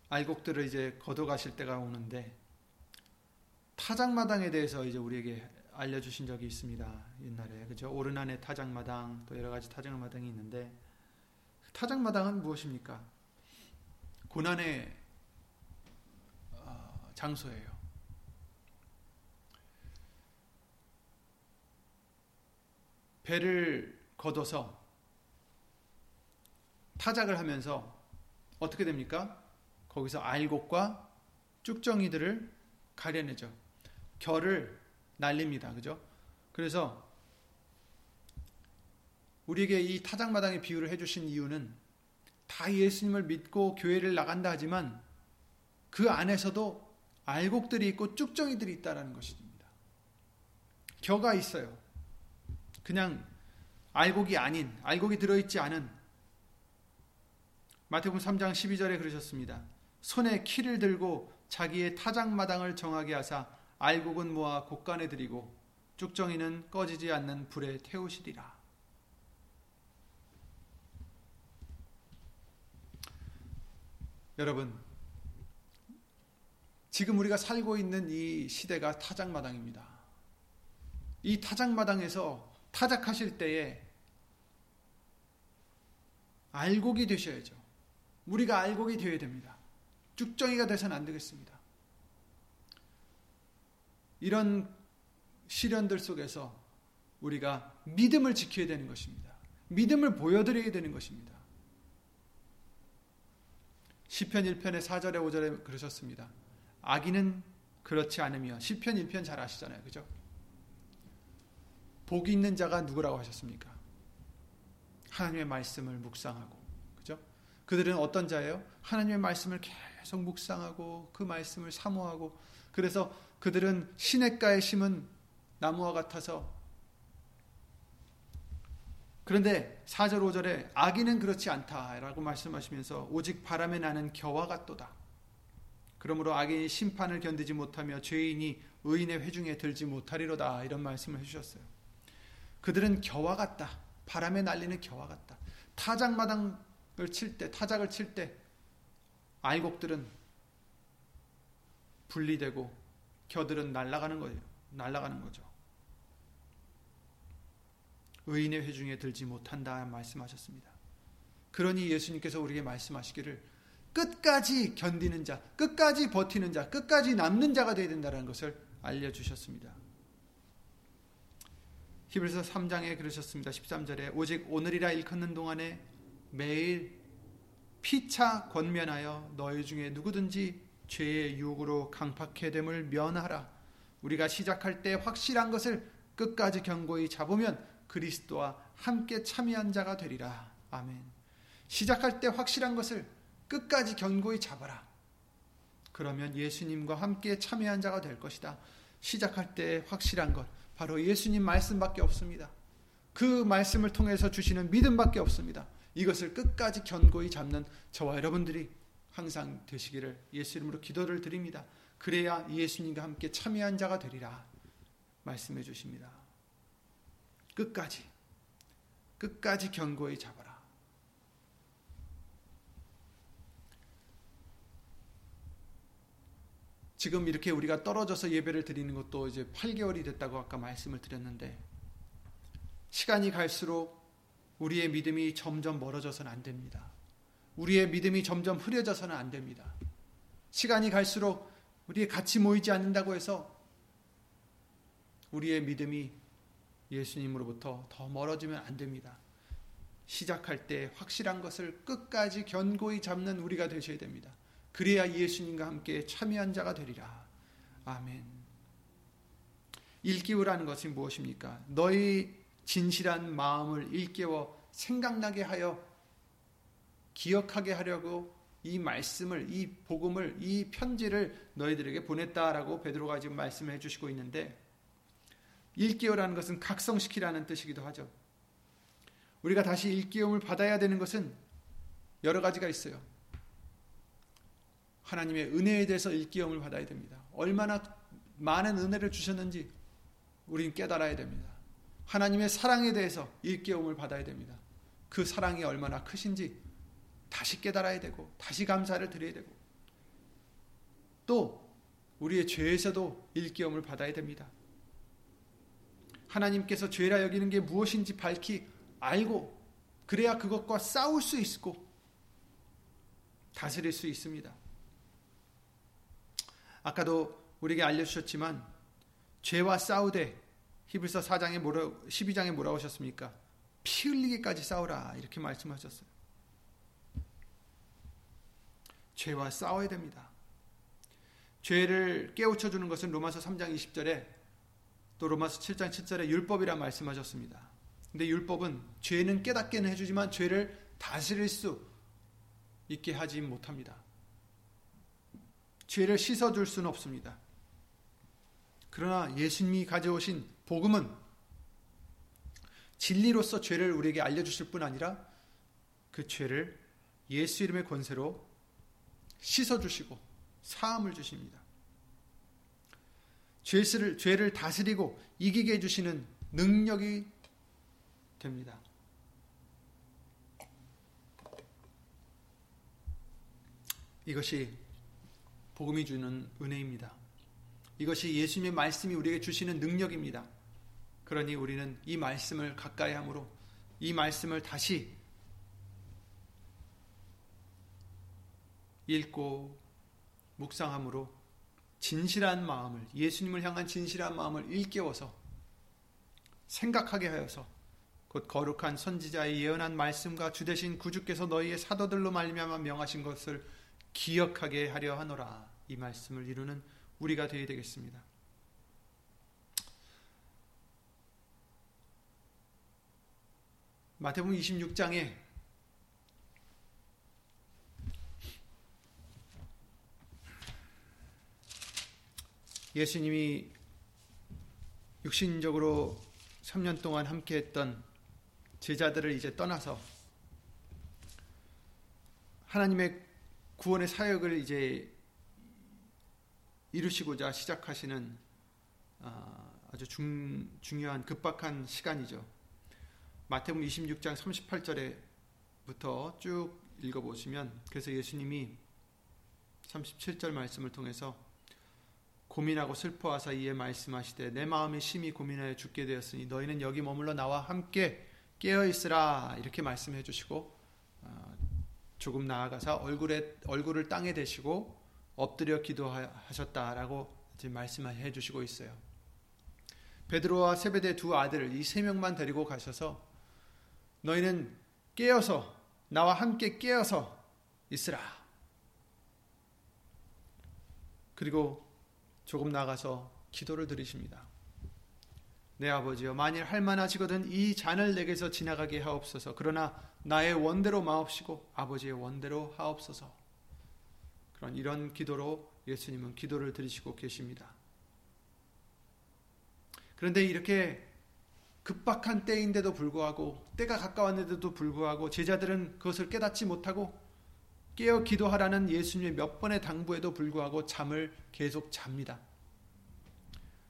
알곡들을 이제 걷어가실 때가 오는데 타작마당에 대해서 이제 우리에게 알려주신 적이 있습니다. 옛날에 그죠? 오르난의 타작마당 또 여러 가지 타작마당이 있는데 타작마당은 무엇입니까? 고난의 어, 장소예요. 배를 걷어서 타작을 하면서 어떻게 됩니까? 거기서 알곡과 쭉정이들을 가려내죠. 결을 날립니다. 그죠? 그래서 우리에게 이 타작마당의 비유를 해주신 이유는 다 예수님을 믿고 교회를 나간다 하지만 그 안에서도 알곡들이 있고 쭉정이들이 있다라는 것입니다. 겨가 있어요. 그냥 알곡이 아닌, 알곡이 들어있지 않은 마태복음 3장 12절에 그러셨습니다. 손에 키를 들고 자기의 타작마당을 정하게 하사 알곡은 모아 곡간에 들이고 쭉정이는 꺼지지 않는 불에 태우시리라. 여러분, 지금 우리가 살고 있는 이 시대가 타작마당입니다. 이 타작마당에서 타작하실 때에 알곡이 되셔야죠. 우리가 알곡이 되어야 됩니다. 쭉정이가 돼서는 안 되겠습니다. 이런 시련들 속에서 우리가 믿음을 지켜야 되는 것입니다. 믿음을 보여드려야 되는 것입니다. 시편 1편의 4절에 5절에 그러셨습니다. 악인은 그렇지 않으며 시편 1편 잘 아시잖아요. 그죠? 복이 있는 자가 누구라고 하셨습니까? 하나님의 말씀을 묵상하고 그죠? 그들은 어떤 자예요? 하나님의 말씀을 계속 묵상하고 그 말씀을 사모하고 그래서 그들은 시냇가에 심은 나무와 같아서 그런데 4절 5절에 악인은 그렇지 않다라고 말씀하시면서 오직 바람에 나는 겨와 같도다. 그러므로 악인이 심판을 견디지 못하며 죄인이 의인의 회중에 들지 못하리로다 이런 말씀을 해주셨어요. 그들은 겨와 같다. 바람에 날리는 겨와 같다. 타작마당을 칠 때, 타작을 칠 때 알곡들은 분리되고 겨들은 날아가는 거예요. 날아가는 거죠. 의인의 회중에 들지 못한다 말씀하셨습니다. 그러니 예수님께서 우리에게 말씀하시기를 끝까지 견디는 자, 끝까지 버티는 자, 끝까지 남는 자가 되어야 된다는 것을 알려주셨습니다. 히브리서 3장에 그러셨습니다. 13절에 오직 오늘이라 일컫는 동안에 매일 피차 권면하여 너희 중에 누구든지 죄의 유혹으로 강팍해 됨을 면하라. 우리가 시작할 때 확실한 것을 끝까지 견고히 잡으면 그리스도와 함께 참여한 자가 되리라. 아멘. 시작할 때 확실한 것을 끝까지 견고히 잡아라. 그러면 예수님과 함께 참여한 자가 될 것이다. 시작할 때 확실한 것 바로 예수님 말씀밖에 없습니다. 그 말씀을 통해서 주시는 믿음밖에 없습니다. 이것을 끝까지 견고히 잡는 저와 여러분들이 항상 되시기를 예수 이름으로 기도를 드립니다. 그래야 예수님과 함께 참여한 자가 되리라 말씀해 주십니다. 끝까지 끝까지 견고히 잡아라. 지금 이렇게 우리가 떨어져서 예배를 드리는 것도 이제 8개월이 됐다고 아까 말씀을 드렸는데 시간이 갈수록 우리의 믿음이 점점 멀어져서는 안 됩니다. 우리의 믿음이 점점 흐려져서는 안 됩니다. 시간이 갈수록 우리 같이 모이지 않는다고 해서 우리의 믿음이 예수님으로부터 더 멀어지면 안 됩니다. 시작할 때 확실한 것을 끝까지 견고히 잡는 우리가 되셔야 됩니다. 그래야 예수님과 함께 참여한 자가 되리라. 아멘. 일깨우라는 것이 무엇입니까? 너희 진실한 마음을 일깨워 생각나게 하여 기억하게 하려고 이 말씀을 이 복음을 이 편지를 너희들에게 보냈다라고 베드로가 지금 말씀을 해 주시고 있는데 일깨우라는 것은 각성시키라는 뜻이기도 하죠. 우리가 다시 일깨움을 받아야 되는 것은 여러 가지가 있어요. 하나님의 은혜에 대해서 일깨움을 받아야 됩니다. 얼마나 많은 은혜를 주셨는지 우리는 깨달아야 됩니다. 하나님의 사랑에 대해서 일깨움을 받아야 됩니다. 그 사랑이 얼마나 크신지 다시 깨달아야 되고 다시 감사를 드려야 되고 또 우리의 죄에서도 일깨움을 받아야 됩니다. 하나님께서 죄라 여기는 게 무엇인지 밝히 알고 그래야 그것과 싸울 수 있고 다스릴 수 있습니다. 아까도 우리에게 알려주셨지만 죄와 싸우되 히브리서 4장에 뭐라 12장에 뭐라고 하셨습니까? 피 흘리기까지 싸우라 이렇게 말씀하셨어요. 죄와 싸워야 됩니다. 죄를 깨우쳐 주는 것은 로마서 3장 20절에 또 로마서 7장 7절에 율법이라 말씀하셨습니다. 근데 율법은 죄는 깨닫게는 해주지만 죄를 다스릴 수 있게 하지 못합니다. 죄를 씻어줄 수는 없습니다. 그러나 예수님이 가져오신 복음은 진리로서 죄를 우리에게 알려주실 뿐 아니라 그 죄를 예수 이름의 권세로 씻어주시고 사함을 주십니다. 죄를, 죄를 다스리고 이기게 해주시는 능력이 됩니다. 이것이 복음이 주는 은혜입니다. 이것이 예수님의 말씀이 우리에게 주시는 능력입니다. 그러니 우리는 이 말씀을 가까이 함으로 이 말씀을 다시 읽고 묵상함으로 진실한 마음을 예수님을 향한 진실한 마음을 일깨워서 생각하게 하여서 곧 거룩한 선지자의 예언한 말씀과 주 대신 구주께서 너희의 사도들로 말미암아 명하신 것을 기억하게 하려 하노라. 이 말씀을 이루는 우리가 되어야 되겠습니다. 마태복음 26장에 예수님이 육신적으로 3년 동안 함께 했던 제자들을 이제 떠나서 하나님의 구원의 사역을 이제 이루시고자 시작하시는 아, 아주 중, 중요한 급박한 시간이죠. 마태복음 26장 38절에부터 쭉 읽어보시면 그래서 예수님이 37절 말씀을 통해서 고민하고 슬퍼하사 이에 말씀하시되 내 마음이 심히 고민하여 죽게 되었으니 너희는 여기 머물러 나와 함께 깨어 있으라 이렇게 말씀해 주시고 어, 조금 나아가서 얼굴에 얼굴을 땅에 대시고 엎드려 기도하셨다라고 지금 말씀해 주시고 있어요. 베드로와 세베대 두 아들 이 세 명만 데리고 가셔서 너희는 깨어서 나와 함께 깨어서 있으라. 그리고 조금 나가서 기도를 드리십니다. 내 아버지여 만일 할 만하시거든 이 잔을 내게서 지나가게 하옵소서. 그러나 나의 원대로 마옵시고 아버지의 원대로 하옵소서. 그런 이런 기도로 예수님은 기도를 드리시고 계십니다. 그런데 이렇게 급박한 때인데도 불구하고 때가 가까웠는데도 불구하고 제자들은 그것을 깨닫지 못하고 깨어 기도하라는 예수님의 몇 번의 당부에도 불구하고 잠을 계속 잡니다.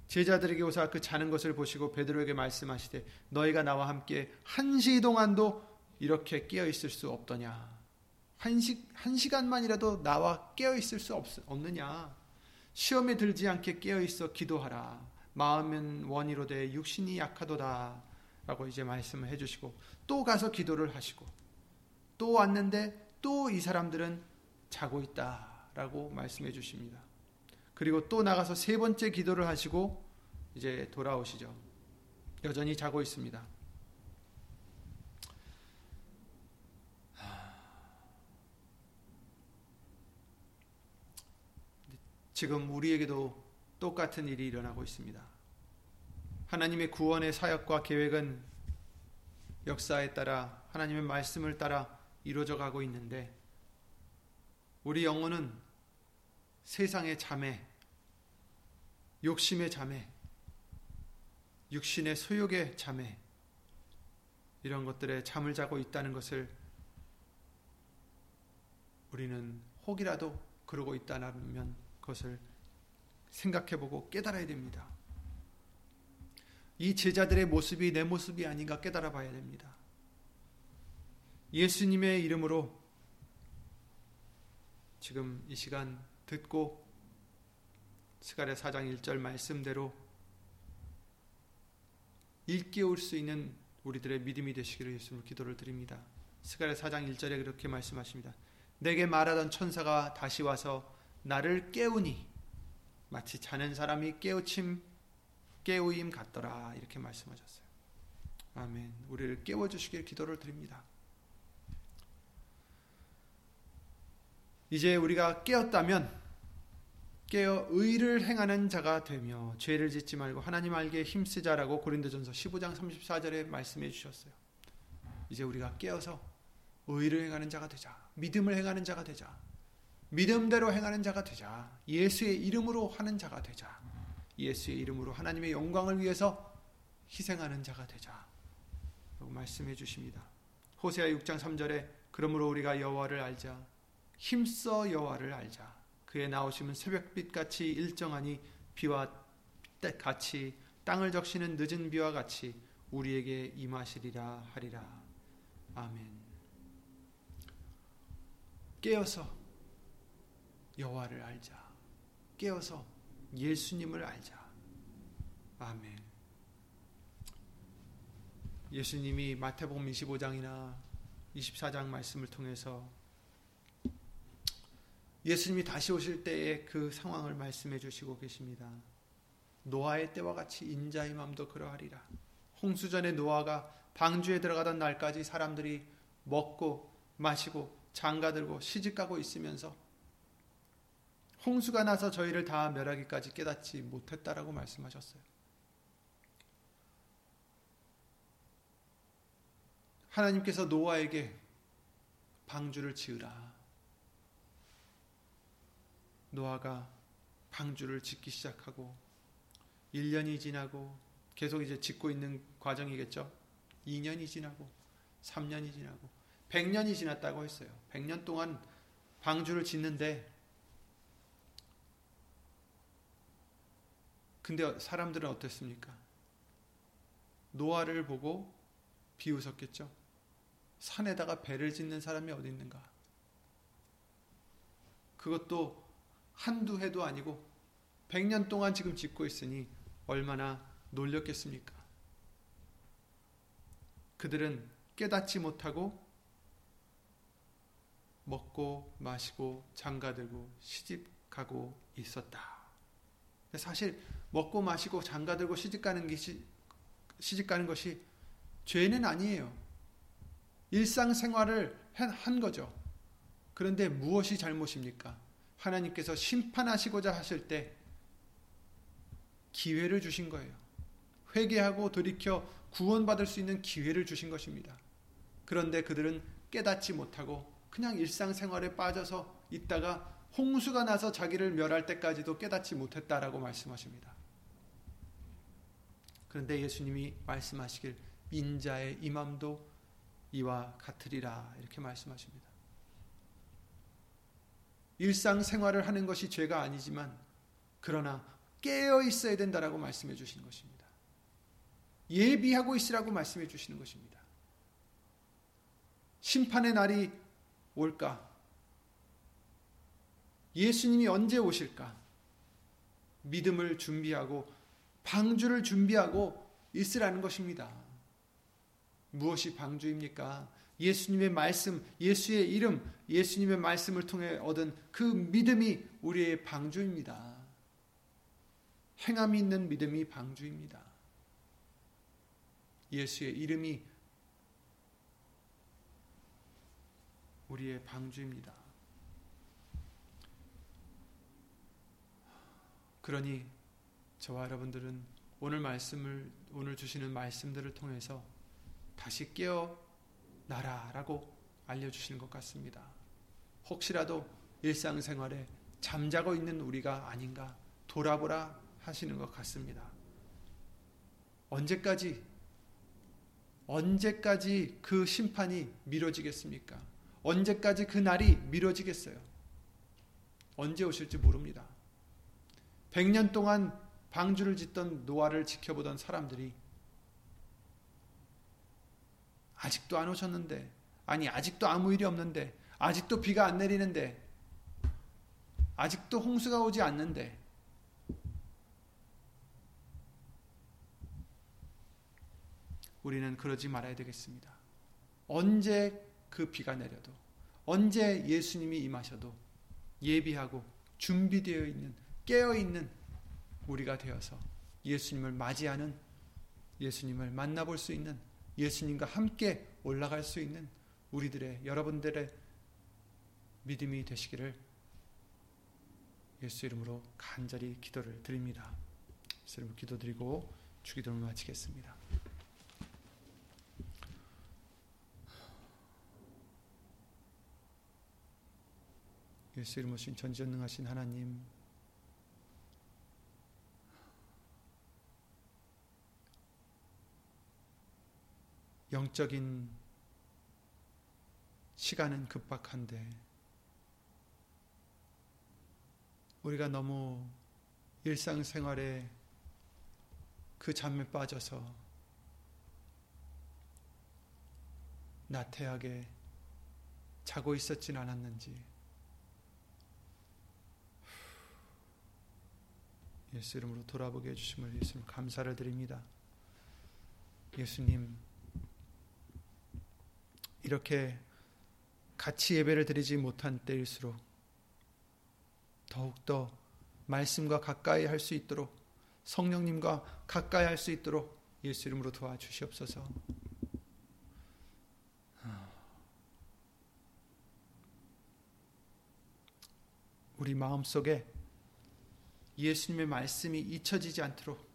제자들에게 오사 그 자는 것을 보시고 베드로에게 말씀하시되 너희가 나와 함께 한시 동안도 이렇게 깨어 있을 수 없더냐 한, 시, 한 시간만이라도 나와 깨어 있을 수 없, 없느냐 시험에 들지 않게 깨어 있어 기도하라 마음은 원이로되 육신이 약하도다 라고 이제 말씀을 해주시고 또 가서 기도를 하시고 또 왔는데 또 이 사람들은 자고 있다 라고 말씀해 주십니다. 그리고 또 나가서 세 번째 기도를 하시고 이제 돌아오시죠. 여전히 자고 있습니다. 지금 우리에게도 똑같은 일이 일어나고 있습니다. 하나님의 구원의 사역과 계획은 역사에 따라 하나님의 말씀을 따라 이루어져 가고 있는데 우리 영혼은 세상의 잠에 욕심의 잠에 육신의 소욕의 잠에 이런 것들에 잠을 자고 있다는 것을 우리는 혹이라도 그러고 있다면 그 것을 생각해보고 깨달아야 됩니다. 이 제자들의 모습이 내 모습이 아닌가 깨달아 봐야 됩니다. 예수님의 이름으로 지금 이 시간 듣고 스가랴 4장 1절 말씀대로 일깨울 수 있는 우리들의 믿음이 되시기를 예수님으로 기도를 드립니다. 스가랴 4장 1절에 그렇게 말씀하십니다. 내게 말하던 천사가 다시 와서 나를 깨우니 마치 자는 사람이 깨우침 깨우임 같더라 이렇게 말씀하셨어요. 아멘. 우리를 깨워 주시길 기도를 드립니다. 이제 우리가 깨었다면 깨어 의를 행하는 자가 되며 죄를 짓지 말고 하나님 알기에 힘쓰자라고 고린도전서 15장 34절에 말씀해 주셨어요. 이제 우리가 깨어서 의를 행하는 자가 되자. 믿음을 행하는 자가 되자. 믿음대로 행하는 자가 되자. 예수의 이름으로 하는 자가 되자. 예수의 이름으로 하나님의 영광을 위해서 희생하는 자가 되자. 라고 말씀해 주십니다. 호세아 6장 3절에 그러므로 우리가 여호와를 알자. 힘써 여호와를 알자. 그의 나오심은 새벽빛 같이 일정하니 비와 같이 땅을 적시는 늦은 비와 같이 우리에게 임하시리라 하리라. 아멘. 깨어서 여호와를 알자. 깨어서 예수님을 알자. 아멘. 예수님이 마태복음 25장이나 24장 말씀을 통해서 예수님이 다시 오실 때의 그 상황을 말씀해 주시고 계십니다. 노아의 때와 같이 인자의 마음도 그러하리라. 홍수전에 노아가 방주에 들어가던 날까지 사람들이 먹고 마시고 장가들고 시집가고 있으면서 홍수가 나서 저희를 다 멸하기까지 깨닫지 못했다라고 말씀하셨어요. 하나님께서 노아에게 방주를 지으라. 노아가 방주를 짓기 시작하고 1년이 지나고 계속 이제 짓고 있는 과정이겠죠. 2년이 지나고 3년이 지나고 100년이 지났다고 했어요. 100년 동안 방주를 짓는데 근데 사람들은 어땠습니까? 노아를 보고 비웃었겠죠. 산에다가 배를 짓는 사람이 어디 있는가? 그것도 한두 해도 아니고 100년 동안 지금 짓고 있으니 얼마나 놀렸겠습니까? 그들은 깨닫지 못하고 먹고 마시고 장가들고 시집가고 있었다. 사실 먹고 마시고 장가 들고 시집 가는 것이 시집 가는 것이 죄는 아니에요. 일상생활을 한 거죠. 그런데 무엇이 잘못입니까? 하나님께서 심판하시고자 하실 때 기회를 주신 거예요. 회개하고 돌이켜 구원받을 수 있는 기회를 주신 것입니다. 그런데 그들은 깨닫지 못하고 그냥 일상생활에 빠져서 있다가 홍수가 나서 자기를 멸할 때까지도 깨닫지 못했다라고 말씀하십니다. 그런데 예수님이 말씀하시길 인자의 임함도 이와 같으리라 이렇게 말씀하십니다. 일상 생활을 하는 것이 죄가 아니지만 그러나 깨어 있어야 된다라고 말씀해 주시는 것입니다. 예비하고 있으라고 말씀해 주시는 것입니다. 심판의 날이 올까? 예수님이 언제 오실까? 믿음을 준비하고 방주를 준비하고 있으라는 것입니다. 무엇이 방주입니까? 예수님의 말씀, 예수의 이름, 예수님의 말씀을 통해 얻은 그 믿음이 우리의 방주입니다. 행함이 있는 믿음이 방주입니다. 예수의 이름이 우리의 방주입니다. 그러니 저와 여러분들은 오늘 말씀을 오늘 주시는 말씀들을 통해서 다시 깨어 나라라고 알려주시는 것 같습니다. 혹시라도 일상생활에 잠자고 있는 우리가 아닌가 돌아보라 하시는 것 같습니다. 언제까지 언제까지 그 심판이 미뤄지겠습니까? 언제까지 그 날이 미뤄지겠어요? 언제 오실지 모릅니다. 100년 동안 방주를 짓던 노아를 지켜보던 사람들이 아직도 안 오셨는데, 아니, 아직도 아무 일이 없는데, 아직도 비가 안 내리는데, 아직도 홍수가 오지 않는데, 우리는 그러지 말아야 되겠습니다. 언제 그 비가 내려도, 언제 예수님이 임하셔도 예비하고 준비되어 있는, 깨어 있는 우리가 되어서 예수님을 맞이하는 예수님을 만나볼 수 있는 예수님과 함께 올라갈 수 있는 우리들의 여러분들의 믿음이 되시기를 예수 이름으로 간절히 기도를 드립니다. 예수 이름으로 기도드리고 주기도를 마치겠습니다. 예수 이름으로 신 전지전능하신 하나님 영적인 시간은 급박한데 우리가 너무 일상생활에 그 잠에 빠져서 나태하게 자고 있었진 않았는지 예수 이름으로 돌아보게 해주심을 예수님 감사를 드립니다. 예수님 이렇게 같이 예배를 드리지 못한 때일수록 더욱더 말씀과 가까이 할 수 있도록 성령님과 가까이 할 수 있도록 예수 이름으로 도와주시옵소서. 우리 마음속에 예수님의 말씀이 잊혀지지 않도록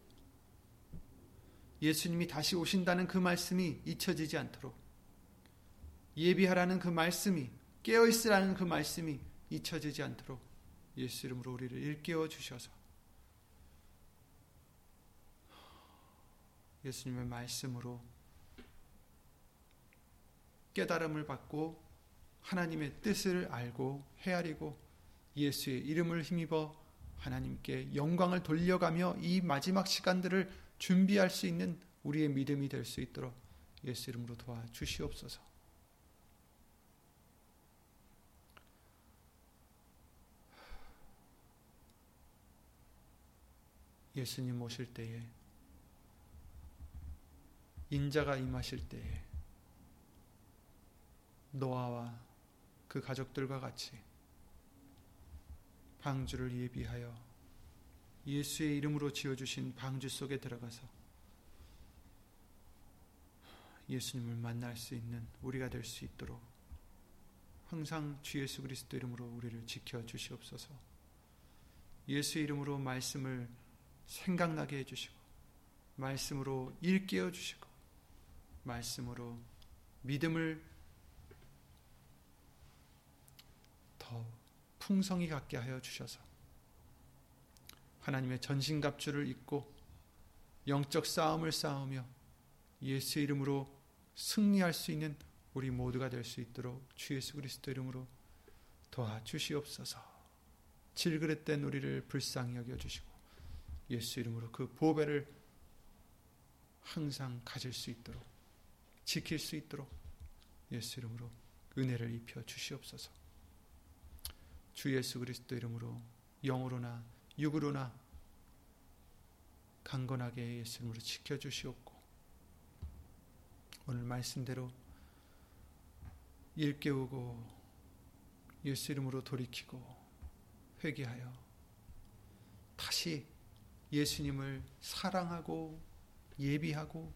예수님이 다시 오신다는 그 말씀이 잊혀지지 않도록 예비하라는 그 말씀이 깨어 있으라는 그 말씀이 잊혀지지 않도록 예수 이름으로 우리를 일깨워 주셔서 예수님의 말씀으로 깨달음을 받고 하나님의 뜻을 알고 헤아리고 예수의 이름을 힘입어 하나님께 영광을 돌려가며 이 마지막 시간들을 준비할 수 있는 우리의 믿음이 될 수 있도록 예수 이름으로 도와 주시옵소서. 예수님 오실 때에 인자가 임하실 때에 노아와 그 가족들과 같이 방주를 예비하여 예수의 이름으로 지어주신 방주 속에 들어가서 예수님을 만날 수 있는 우리가 될 수 있도록 항상 주 예수 그리스도 이름으로 우리를 지켜 주시옵소서. 예수 이름으로 말씀을 생각나게 해주시고 말씀으로 일깨워 주시고 말씀으로 믿음을 더 풍성히 갖게 하여 주셔서 하나님의 전신갑주를 입고 영적 싸움을 싸우며 예수 이름으로 승리할 수 있는 우리 모두가 될 수 있도록 주 예수 그리스도 이름으로 도와주시옵소서. 질그릇된 우리를 불쌍히 여겨 주시고 예수 이름으로 그 보배를 항상 가질 수 있도록 지킬 수 있도록 예수 이름으로 은혜를 입혀 주시옵소서. 주 예수 그리스도 이름으로 영으로나 육으로나 강건하게 예수 이름으로 지켜 주시옵고 오늘 말씀대로 일깨우고 예수 이름으로 돌이키고 회개하여 다시 예수님을 사랑하고 예비하고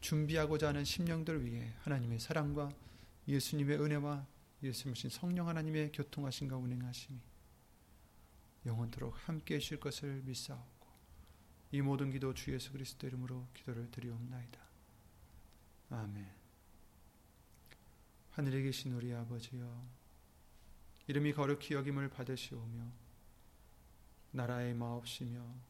준비하고자 하는 심령들 위해 하나님의 사랑과 예수님의 은혜와 예수님신 성령 하나님의 교통하신가 운행하심이 영원토록 함께 해주실 것을 믿사옵고 이 모든 기도 주 예수 그리스도 이름으로 기도를 드리옵나이다. 아멘 하늘에 계신 우리 아버지여 이름이 거룩히 여김을 받으시오며 나라의 마옵시며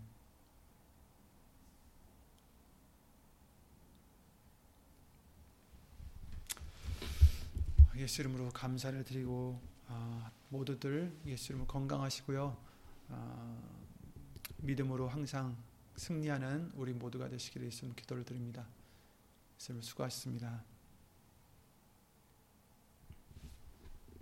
예수 이름으로 감사를 드리고 아, 모두들 예수 이름으로 건강하시고요. 아, 믿음으로 항상 승리하는 우리 모두가 되시기를 예수님 기도를 드립니다. 예수님 수고하셨습니다.